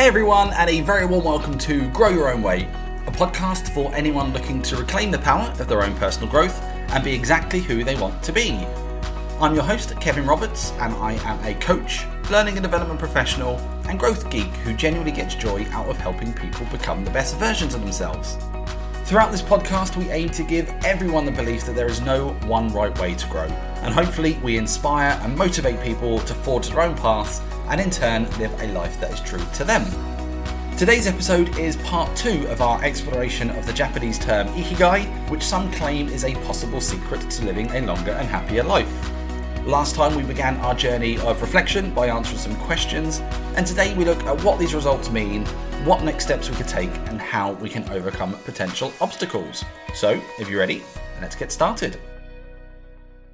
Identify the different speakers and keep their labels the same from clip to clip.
Speaker 1: Hey everyone, and a very warm welcome to Grow Your Own Way, a podcast for anyone looking to reclaim the power of their own personal growth and be exactly who they want to be. I'm your host, Kevin Roberts, and I am a coach, learning and development professional, and growth geek who genuinely gets joy out of helping people become the best versions of themselves. Throughout this podcast, we aim to give everyone the belief that there is no one right way to grow, and hopefully, we inspire and motivate people to forge their own paths and in turn live a life that is true to them. Today's episode is part two of our exploration of the Japanese term ikigai, which some claim is a possible secret to living a longer and happier life. Last time we began our journey of reflection by answering some questions, and today we look at what these results mean, what next steps we could take, and how we can overcome potential obstacles. So, if you're ready, let's get started.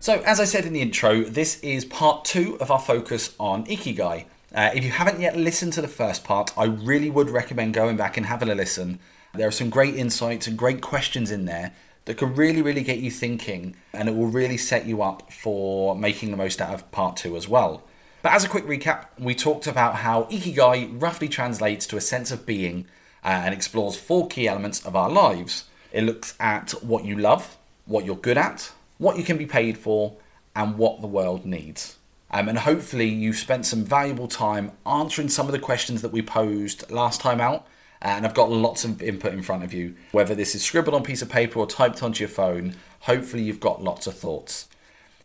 Speaker 1: So, as I said in the intro, this is part two of our focus on Ikigai. Uh, if you haven't yet listened to the first part, I really would recommend going back and having a listen. There are some great insights and great questions in there that can really, really get you thinking, and it will really set you up for making the most out of part two as well. But as a quick recap, we talked about how Ikigai roughly translates to a sense of being uh, and explores four key elements of our lives. It looks at what you love, what you're good at, what you can be paid for, and what the world needs. Um, and hopefully, you've spent some valuable time answering some of the questions that we posed last time out. And I've got lots of input in front of you. Whether this is scribbled on a piece of paper or typed onto your phone, hopefully, you've got lots of thoughts.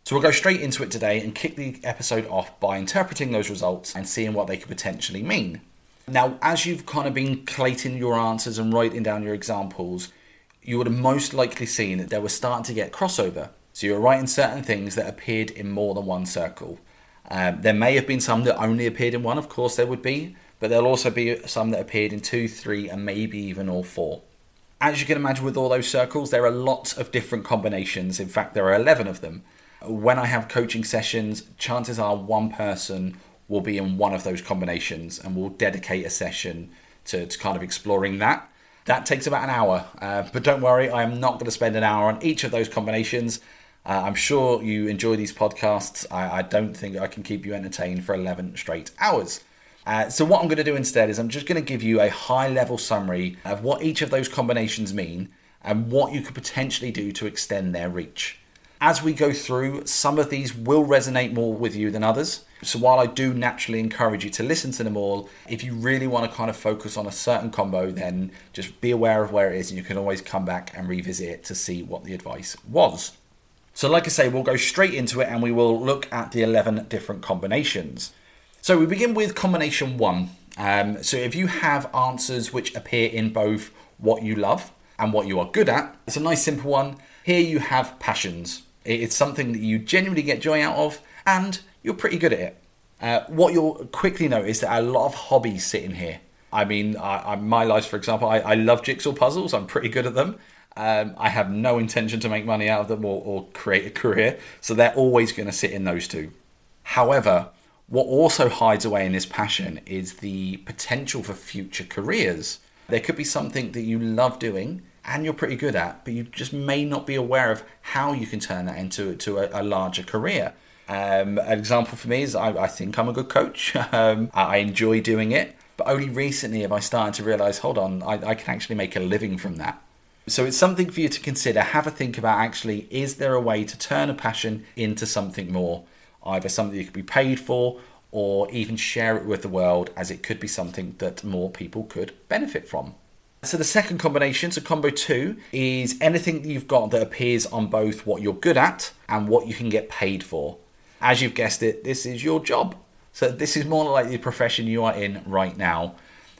Speaker 1: So, we'll go straight into it today and kick the episode off by interpreting those results and seeing what they could potentially mean. Now, as you've kind of been collating your answers and writing down your examples, you would have most likely seen that they were starting to get crossover. So, you're writing certain things that appeared in more than one circle. Um, there may have been some that only appeared in one, of course, there would be, but there'll also be some that appeared in two, three, and maybe even all four. As you can imagine, with all those circles, there are lots of different combinations. In fact, there are 11 of them. When I have coaching sessions, chances are one person will be in one of those combinations and we'll dedicate a session to, to kind of exploring that. That takes about an hour, uh, but don't worry, I am not going to spend an hour on each of those combinations. Uh, I'm sure you enjoy these podcasts. I, I, don't think I can keep you entertained for 11 straight hours. Uh, so, what I'm going to do instead is I'm just going to give you a high level summary of what each of those combinations mean and what you could potentially do to extend their reach. As we go through, some of these will resonate more with you than others. So, while I do naturally encourage you to listen to them all, if you really want to kind of focus on a certain combo, then just be aware of where it is and you can always come back and revisit it to see what the advice was. So, like I say, we'll go straight into it and we will look at the 11 different combinations. So, we begin with combination one. Um, so, if you have answers which appear in both what you love and what you are good at, it's a nice simple one. Here you have passions. It's something that you genuinely get joy out of and you're pretty good at it. Uh, what you'll quickly notice that a lot of hobbies sit in here. I mean, I, I, my life, for example, I, I love jigsaw puzzles. I'm pretty good at them. Um, I have no intention to make money out of them or, or create a career, so they're always going to sit in those two. However, what also hides away in this passion is the potential for future careers. There could be something that you love doing and you're pretty good at, but you just may not be aware of how you can turn that into to a, a larger career. Um, an example for me is I, I think I'm a good coach. Um, I enjoy doing it, but only recently have I started to realize hold on, I, I can actually make a living from that. So it's something for you to consider. Have a think about actually, is there a way to turn a passion into something more? Either something you could be paid for or even share it with the world as it could be something that more people could benefit from. So the second combination, so combo two, is anything that you've got that appears on both what you're good at and what you can get paid for. As you've guessed it, this is your job. So this is more like the profession you are in right now.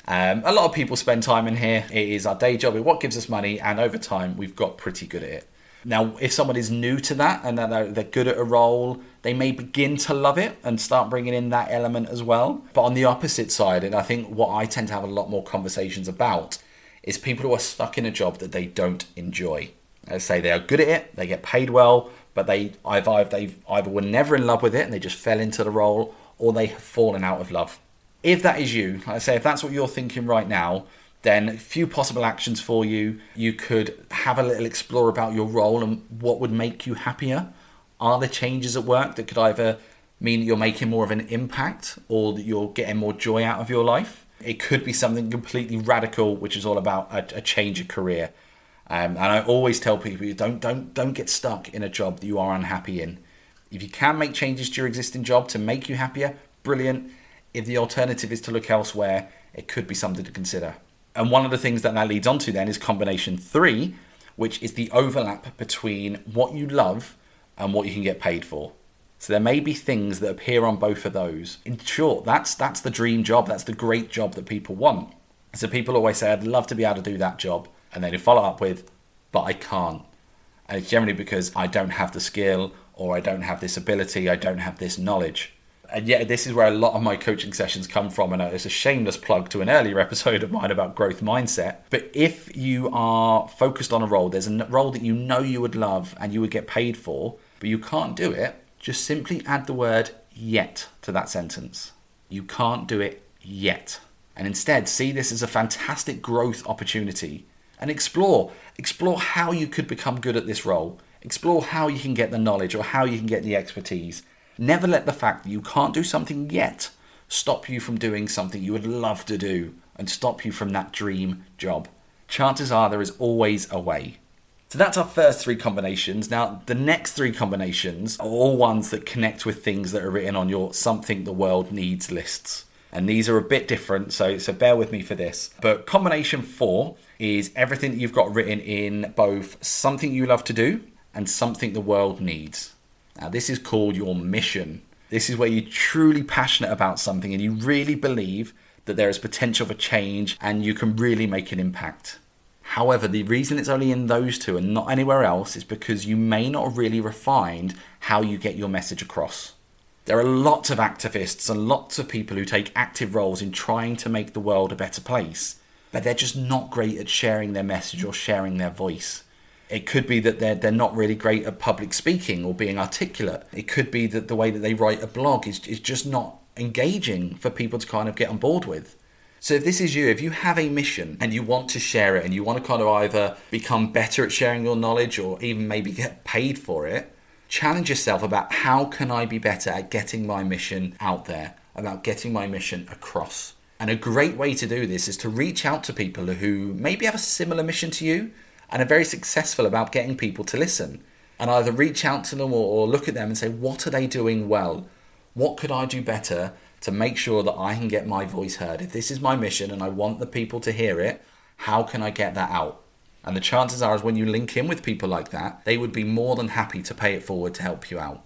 Speaker 1: Um, a lot of people spend time in here. It is our day job. It's what gives us money, and over time, we've got pretty good at it. Now, if someone is new to that and they're good at a role, they may begin to love it and start bringing in that element as well. But on the opposite side, and I think what I tend to have a lot more conversations about is people who are stuck in a job that they don't enjoy. I say they are good at it, they get paid well, but they either they either were never in love with it and they just fell into the role, or they have fallen out of love if that is you, like I say, if that's what you're thinking right now, then a few possible actions for you. You could have a little explore about your role and what would make you happier. Are there changes at work that could either mean that you're making more of an impact or that you're getting more joy out of your life? It could be something completely radical, which is all about a, a change of career. Um, and I always tell people don't don't don't get stuck in a job that you are unhappy in. If you can make changes to your existing job to make you happier, brilliant. If the alternative is to look elsewhere, it could be something to consider. And one of the things that that leads on to then is combination three, which is the overlap between what you love and what you can get paid for. So there may be things that appear on both of those. In short, that's that's the dream job. That's the great job that people want. So people always say, "I'd love to be able to do that job," and then they follow up with, "But I can't." And it's generally because I don't have the skill, or I don't have this ability, I don't have this knowledge. And yet, this is where a lot of my coaching sessions come from. And it's a shameless plug to an earlier episode of mine about growth mindset. But if you are focused on a role, there's a role that you know you would love and you would get paid for, but you can't do it, just simply add the word yet to that sentence. You can't do it yet. And instead, see this as a fantastic growth opportunity and explore. Explore how you could become good at this role. Explore how you can get the knowledge or how you can get the expertise. Never let the fact that you can't do something yet stop you from doing something you would love to do and stop you from that dream job. Chances are there is always a way. So that's our first three combinations. Now, the next three combinations are all ones that connect with things that are written on your something the world needs lists. And these are a bit different, so so bear with me for this. But combination 4 is everything that you've got written in both something you love to do and something the world needs. Now, this is called your mission. This is where you're truly passionate about something and you really believe that there is potential for change and you can really make an impact. However, the reason it's only in those two and not anywhere else is because you may not have really refined how you get your message across. There are lots of activists and lots of people who take active roles in trying to make the world a better place, but they're just not great at sharing their message or sharing their voice. It could be that they're, they're not really great at public speaking or being articulate. It could be that the way that they write a blog is, is just not engaging for people to kind of get on board with. So if this is you, if you have a mission and you want to share it and you want to kind of either become better at sharing your knowledge or even maybe get paid for it, challenge yourself about how can I be better at getting my mission out there, about getting my mission across. And a great way to do this is to reach out to people who maybe have a similar mission to you and are very successful about getting people to listen. And either reach out to them or, or look at them and say, what are they doing well? What could I do better to make sure that I can get my voice heard. If this is my mission and I want the people to hear it, how can I get that out? And the chances are, is when you link in with people like that, they would be more than happy to pay it forward to help you out.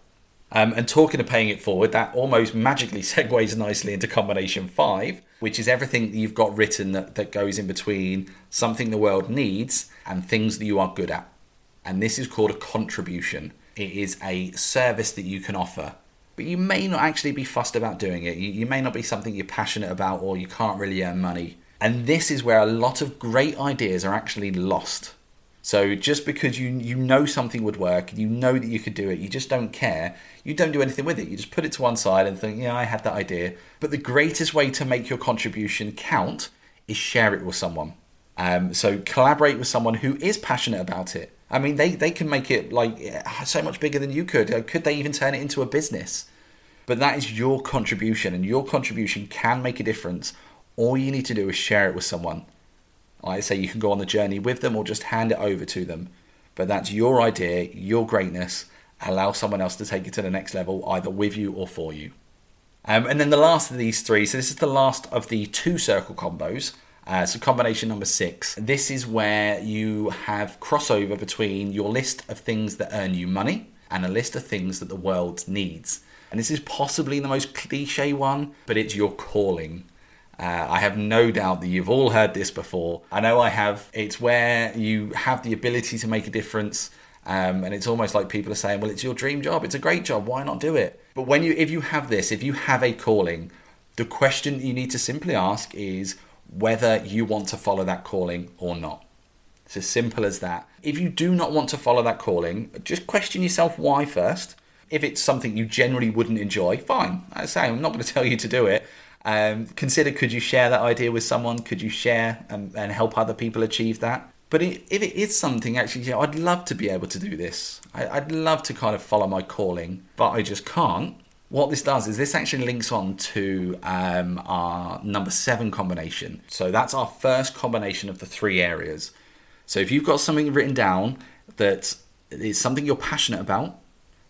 Speaker 1: Um, and talking of paying it forward, that almost magically segues nicely into combination five, which is everything that you've got written that, that goes in between something the world needs and things that you are good at. And this is called a contribution. It is a service that you can offer but you may not actually be fussed about doing it. You, you may not be something you're passionate about or you can't really earn money. And this is where a lot of great ideas are actually lost. So just because you you know something would work, you know that you could do it, you just don't care. You don't do anything with it. You just put it to one side and think, yeah, I had that idea. But the greatest way to make your contribution count is share it with someone. Um, so collaborate with someone who is passionate about it. I mean, they, they can make it like so much bigger than you could. Uh, could they even turn it into a business? But that is your contribution, and your contribution can make a difference. All you need to do is share it with someone. I say you can go on the journey with them or just hand it over to them. But that's your idea, your greatness. Allow someone else to take it to the next level, either with you or for you. Um, and then the last of these three, so this is the last of the two circle combos. Uh, so combination number six. This is where you have crossover between your list of things that earn you money and a list of things that the world needs. And this is possibly the most cliche one, but it's your calling. Uh, I have no doubt that you've all heard this before. I know I have. It's where you have the ability to make a difference. Um, and it's almost like people are saying, well, it's your dream job. It's a great job. Why not do it? But when you, if you have this, if you have a calling, the question you need to simply ask is, whether you want to follow that calling or not. It's as simple as that. If you do not want to follow that calling, just question yourself why first. If it's something you generally wouldn't enjoy, fine. I say I'm not going to tell you to do it. Um, consider could you share that idea with someone? Could you share and, and help other people achieve that? But if it is something, actually, yeah, I'd love to be able to do this. I, I'd love to kind of follow my calling, but I just can't. What this does is this actually links on to um, our number seven combination. So that's our first combination of the three areas. So if you've got something written down that is something you're passionate about,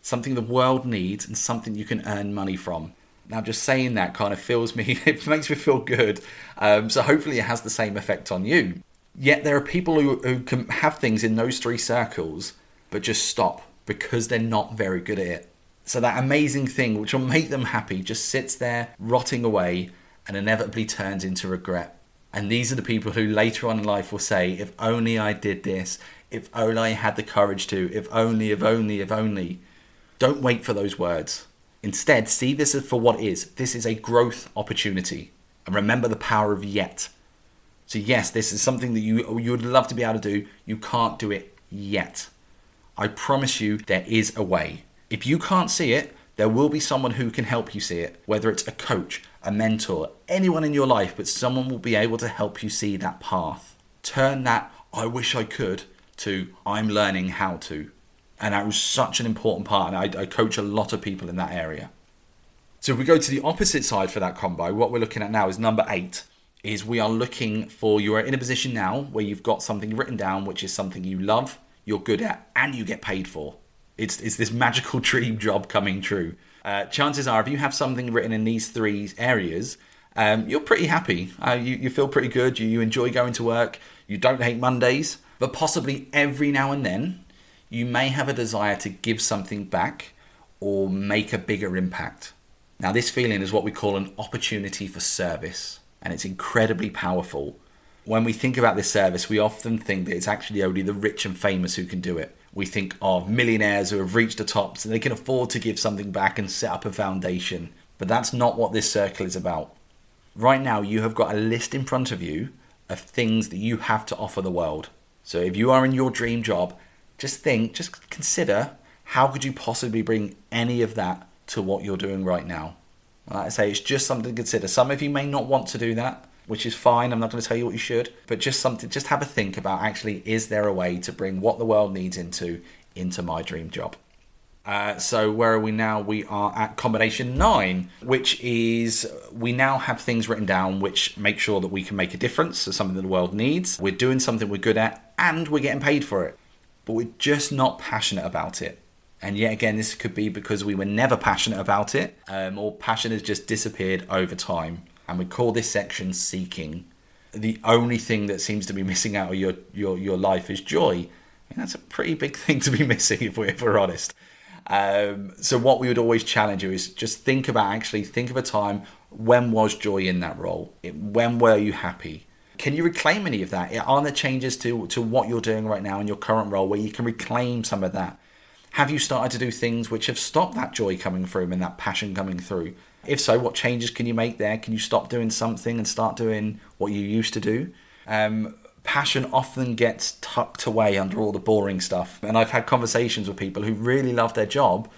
Speaker 1: something the world needs, and something you can earn money from. Now, just saying that kind of fills me, it makes me feel good. Um, so hopefully it has the same effect on you. Yet there are people who, who can have things in those three circles, but just stop because they're not very good at it. So that amazing thing, which will make them happy, just sits there rotting away and inevitably turns into regret. And these are the people who later on in life will say, if only I did this, if only I had the courage to, if only, if only, if only. Don't wait for those words. Instead, see this for what it is. This is a growth opportunity. And remember the power of yet. So yes, this is something that you you would love to be able to do. You can't do it yet. I promise you there is a way. If you can't see it, there will be someone who can help you see it, whether it's a coach, a mentor, anyone in your life, but someone will be able to help you see that path. Turn that I wish I could to I'm learning how to. And that was such an important part, and I, I coach a lot of people in that area. So if we go to the opposite side for that combo, what we're looking at now is number eight, is we are looking for you are in a position now where you've got something written down which is something you love, you're good at, and you get paid for. It's it's this magical dream job coming true. Uh, chances are, if you have something written in these three areas, um, you're pretty happy. Uh, you, you feel pretty good. You, you enjoy going to work. You don't hate Mondays. But possibly every now and then, you may have a desire to give something back or make a bigger impact. Now, this feeling is what we call an opportunity for service and it's incredibly powerful. When we think about this service, we often think that it's actually only the rich and famous who can do it. We think of millionaires who have reached the tops and they can afford to give something back and set up a foundation. But that's not what this circle is about. Right now, you have got a list in front of you of things that you have to offer the world. So if you are in your dream job, just think, just consider how could you possibly bring any of that to what you're doing right now? Like I say, it's just something to consider. Some of you may not want to do that, which is fine. I'm not going to tell you what you should, but just something, just have a think about actually, is there a way to bring what the world needs into into my dream job? Uh, so where are we now? We are at combination nine, which is we now have things written down which make sure that we can make a difference to something that the world needs. We're doing something we're good at, and we're getting paid for it, but we're just not passionate about it. And yet again, this could be because we were never passionate about it, um, or passion has just disappeared over time. And we call this section seeking. The only thing that seems to be missing out of your, your, your life is joy. And that's a pretty big thing to be missing if we're, if we're honest. Um, so what we would always challenge you is just think about actually think of a time when was joy in that role? When were you happy? Can you reclaim any of that? Are there changes to, to what you're doing right now in your current role where you can reclaim some of that? Have you started to do things which have stopped that joy coming through and that passion coming through? If so, what changes can you make there? Can you stop doing something and start doing what you used to do? Um, passion often gets tucked away under all the boring stuff. And I've had conversations with people who really love their job,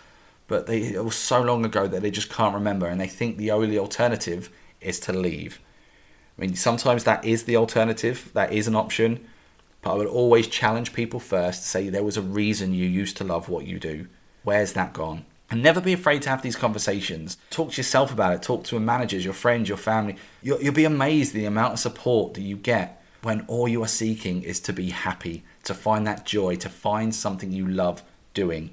Speaker 1: but they, it was so long ago that they just can't remember and they think the only alternative is to leave. I mean, sometimes that is the alternative, that is an option, but I would always challenge people first to say there was a reason you used to love what you do. Where's that gone? And never be afraid to have these conversations. Talk to yourself about it. Talk to your managers, your friends, your family. You'll, you'll be amazed at the amount of support that you get when all you are seeking is to be happy, to find that joy, to find something you love doing.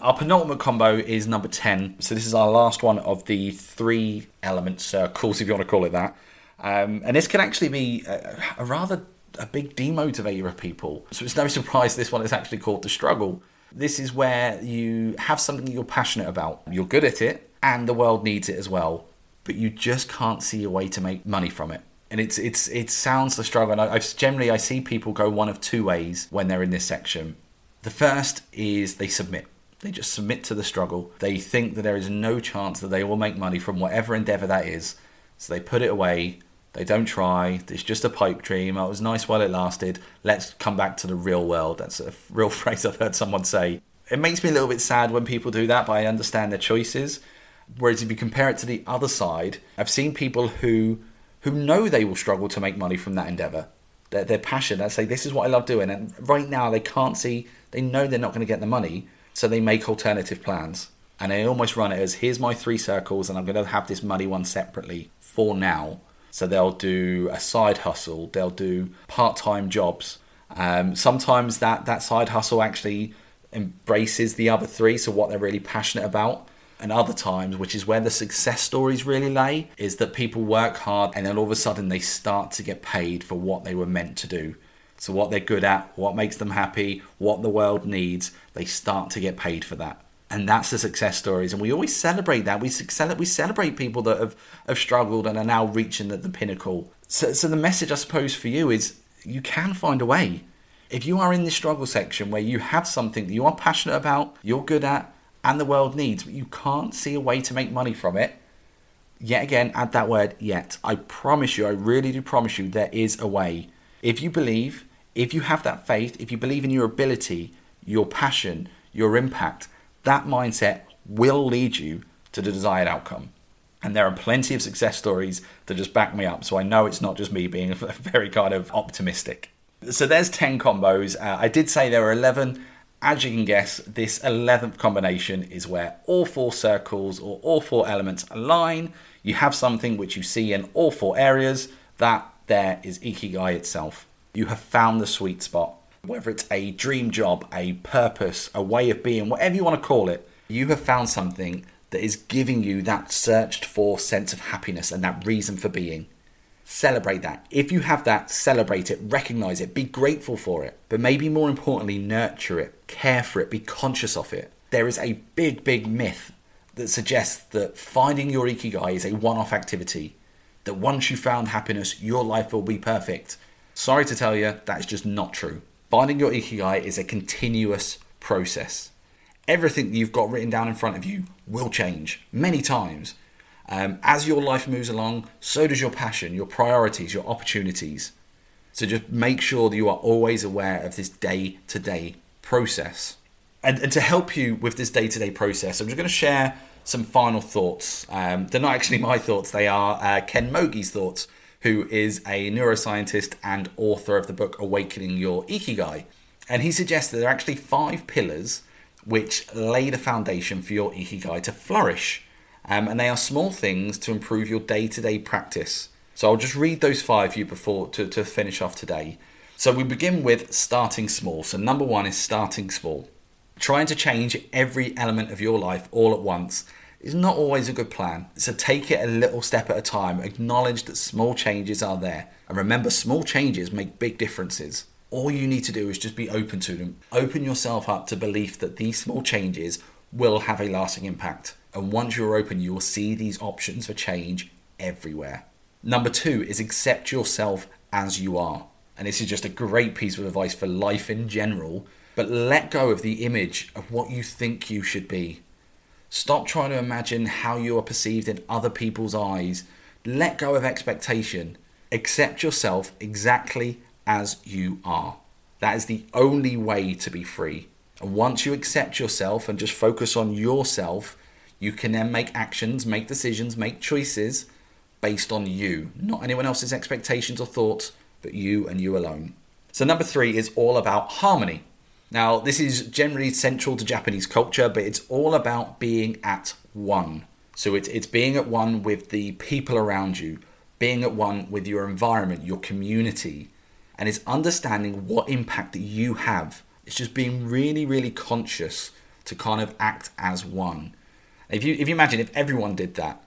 Speaker 1: Our penultimate combo is number 10. So, this is our last one of the three element circles, if you want to call it that. Um, and this can actually be a, a rather a big demotivator of people. So it's no surprise this one is actually called the struggle. This is where you have something you're passionate about, you're good at it, and the world needs it as well, but you just can't see a way to make money from it. And it's it's it sounds the struggle. And I, I've generally I see people go one of two ways when they're in this section. The first is they submit. They just submit to the struggle. They think that there is no chance that they will make money from whatever endeavor that is. So they put it away they don't try. It's just a pipe dream. It was nice while it lasted. Let's come back to the real world. That's a real phrase I've heard someone say. It makes me a little bit sad when people do that, but I understand their choices. Whereas if you compare it to the other side, I've seen people who who know they will struggle to make money from that endeavor. They're, they're. They say, This is what I love doing. And right now, they can't see, they know they're not going to get the money. So they make alternative plans. And they almost run it as here's my three circles, and I'm going to have this money one separately for now. So they'll do a side hustle, they'll do part time jobs. Um, sometimes that, that side hustle actually embraces the other three, so what they're really passionate about. And other times, which is where the success stories really lay, is that people work hard and then all of a sudden they start to get paid for what they were meant to do. So, what they're good at, what makes them happy, what the world needs, they start to get paid for that. And that's the success stories. And we always celebrate that. We, celebrate we celebrate people that have, have struggled and are now reaching the, the pinnacle. So, so, the message, I suppose, for you is you can find a way. If you are in the struggle section where you have something that you are passionate about, you're good at, and the world needs, but you can't see a way to make money from it, yet again, add that word yet. I promise you, I really do promise you, there is a way. If you believe, if you have that faith, if you believe in your ability, your passion, your impact, that mindset will lead you to the desired outcome. And there are plenty of success stories that just back me up. So I know it's not just me being very kind of optimistic. So there's 10 combos. Uh, I did say there were 11. As you can guess, this 11th combination is where all four circles or all four elements align. You have something which you see in all four areas. That there is Ikigai itself. You have found the sweet spot. Whether it's a dream job, a purpose, a way of being, whatever you want to call it, you have found something that is giving you that searched for sense of happiness and that reason for being. Celebrate that. If you have that, celebrate it, recognize it, be grateful for it, but maybe more importantly, nurture it, care for it, be conscious of it. There is a big, big myth that suggests that finding your ikigai is a one off activity, that once you found happiness, your life will be perfect. Sorry to tell you, that is just not true. Finding your ikigai is a continuous process. Everything you've got written down in front of you will change many times. Um, as your life moves along, so does your passion, your priorities, your opportunities. So just make sure that you are always aware of this day to day process. And, and, to help you with this day to day process, I'm just going to share some final thoughts. Um, they're not actually my thoughts, they are uh, Ken Mogi's thoughts, who is a neuroscientist and author of the book Awakening Your Ikigai. And he suggests that there are actually five pillars which lay the foundation for your Ikigai to flourish um, and they are small things to improve your day to day practice. So I'll just read those five you before to, to finish off today. So we begin with starting small. So number one is starting small. Trying to change every element of your life all at once is not always a good plan. So take it a little step at a time. Acknowledge that small changes are there. And remember, small changes make big differences. All you need to do is just be open to them. Open yourself up to belief that these small changes will have a lasting impact. And once you're open, you will see these options for change everywhere. Number two is accept yourself as you are. And this is just a great piece of advice for life in general. But let go of the image of what you think you should be. Stop trying to imagine how you are perceived in other people's eyes. Let go of expectation. Accept yourself exactly as you are. That is the only way to be free. And once you accept yourself and just focus on yourself, you can then make actions, make decisions, make choices based on you, not anyone else's expectations or thoughts, but you and you alone. So, number three is all about harmony. Now, this is generally central to Japanese culture, but it's all about being at one. So, it's, it's being at one with the people around you, being at one with your environment, your community, and it's understanding what impact that you have. It's just being really, really conscious to kind of act as one. If you if you imagine if everyone did that,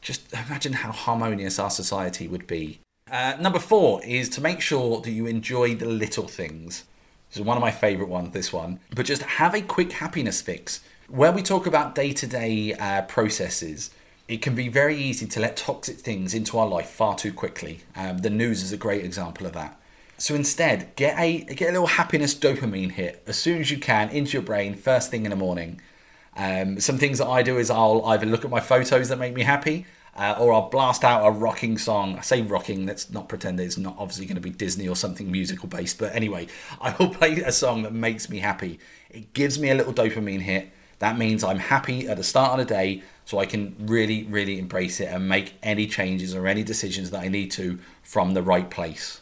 Speaker 1: just imagine how harmonious our society would be. Uh, number four is to make sure that you enjoy the little things. This is one of my favourite ones. This one, but just have a quick happiness fix. Where we talk about day to day processes, it can be very easy to let toxic things into our life far too quickly. Um, the news is a great example of that. So instead, get a get a little happiness dopamine hit as soon as you can into your brain first thing in the morning. Um, some things that I do is I'll either look at my photos that make me happy, uh, or I'll blast out a rocking song. I say rocking, let's not pretend it's not obviously going to be Disney or something musical based, but anyway, I will play a song that makes me happy. It gives me a little dopamine hit. That means I'm happy at the start of the day, so I can really, really embrace it and make any changes or any decisions that I need to from the right place.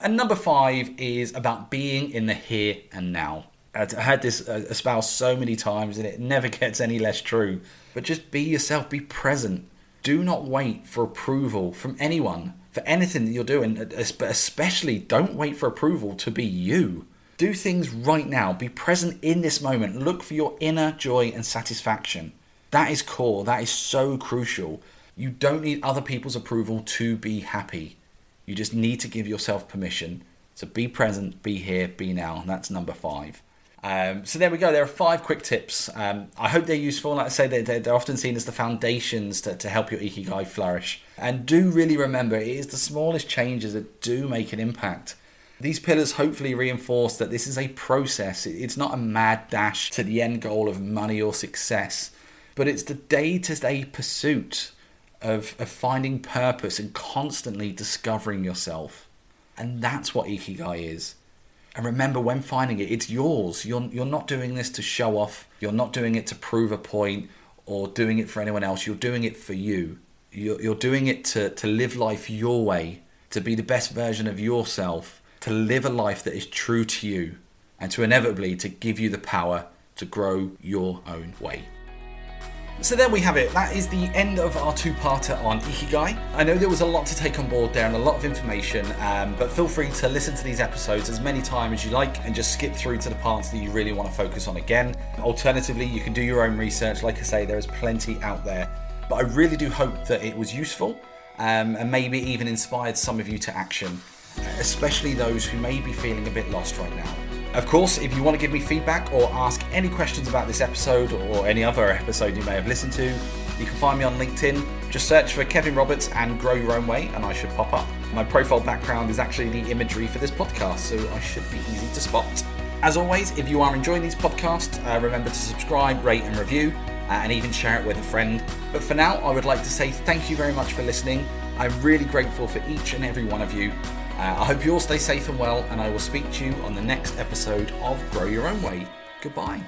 Speaker 1: And number five is about being in the here and now. I've heard this uh, espoused so many times and it never gets any less true. But just be yourself, be present. Do not wait for approval from anyone for anything that you're doing, but especially don't wait for approval to be you. Do things right now. Be present in this moment. Look for your inner joy and satisfaction. That is core. That is so crucial. You don't need other people's approval to be happy. You just need to give yourself permission. So be present, be here, be now. And that's number five. Um, so there we go. There are five quick tips. Um, I hope they're useful. Like I say, they're, they're often seen as the foundations to, to help your ikigai flourish. And do really remember, it is the smallest changes that do make an impact. These pillars hopefully reinforce that this is a process. It's not a mad dash to the end goal of money or success, but it's the day to day pursuit of, of finding purpose and constantly discovering yourself. And that's what Ikigai is. And remember, when finding it, it's yours. You're, you're not doing this to show off, you're not doing it to prove a point or doing it for anyone else. You're doing it for you. You're, you're doing it to, to live life your way, to be the best version of yourself, to live a life that is true to you, and to inevitably to give you the power to grow your own way. So there we have it. That is the end of our two-parter on Ikigai. I know there was a lot to take on board there and a lot of information, um, but feel free to listen to these episodes as many times as you like and just skip through to the parts that you really want to focus on again. Alternatively, you can do your own research. Like I say, there is plenty out there. But I really do hope that it was useful um, and maybe even inspired some of you to action, especially those who may be feeling a bit lost right now. Of course, if you want to give me feedback or ask any questions about this episode or any other episode you may have listened to, you can find me on LinkedIn. Just search for Kevin Roberts and Grow Your Own Way, and I should pop up. My profile background is actually the imagery for this podcast, so I should be easy to spot. As always, if you are enjoying these podcasts, uh, remember to subscribe, rate, and review, uh, and even share it with a friend. But for now, I would like to say thank you very much for listening. I'm really grateful for each and every one of you, Uh, I hope you all stay safe and well, and I will speak to you on the next episode of Grow Your Own Way. Goodbye.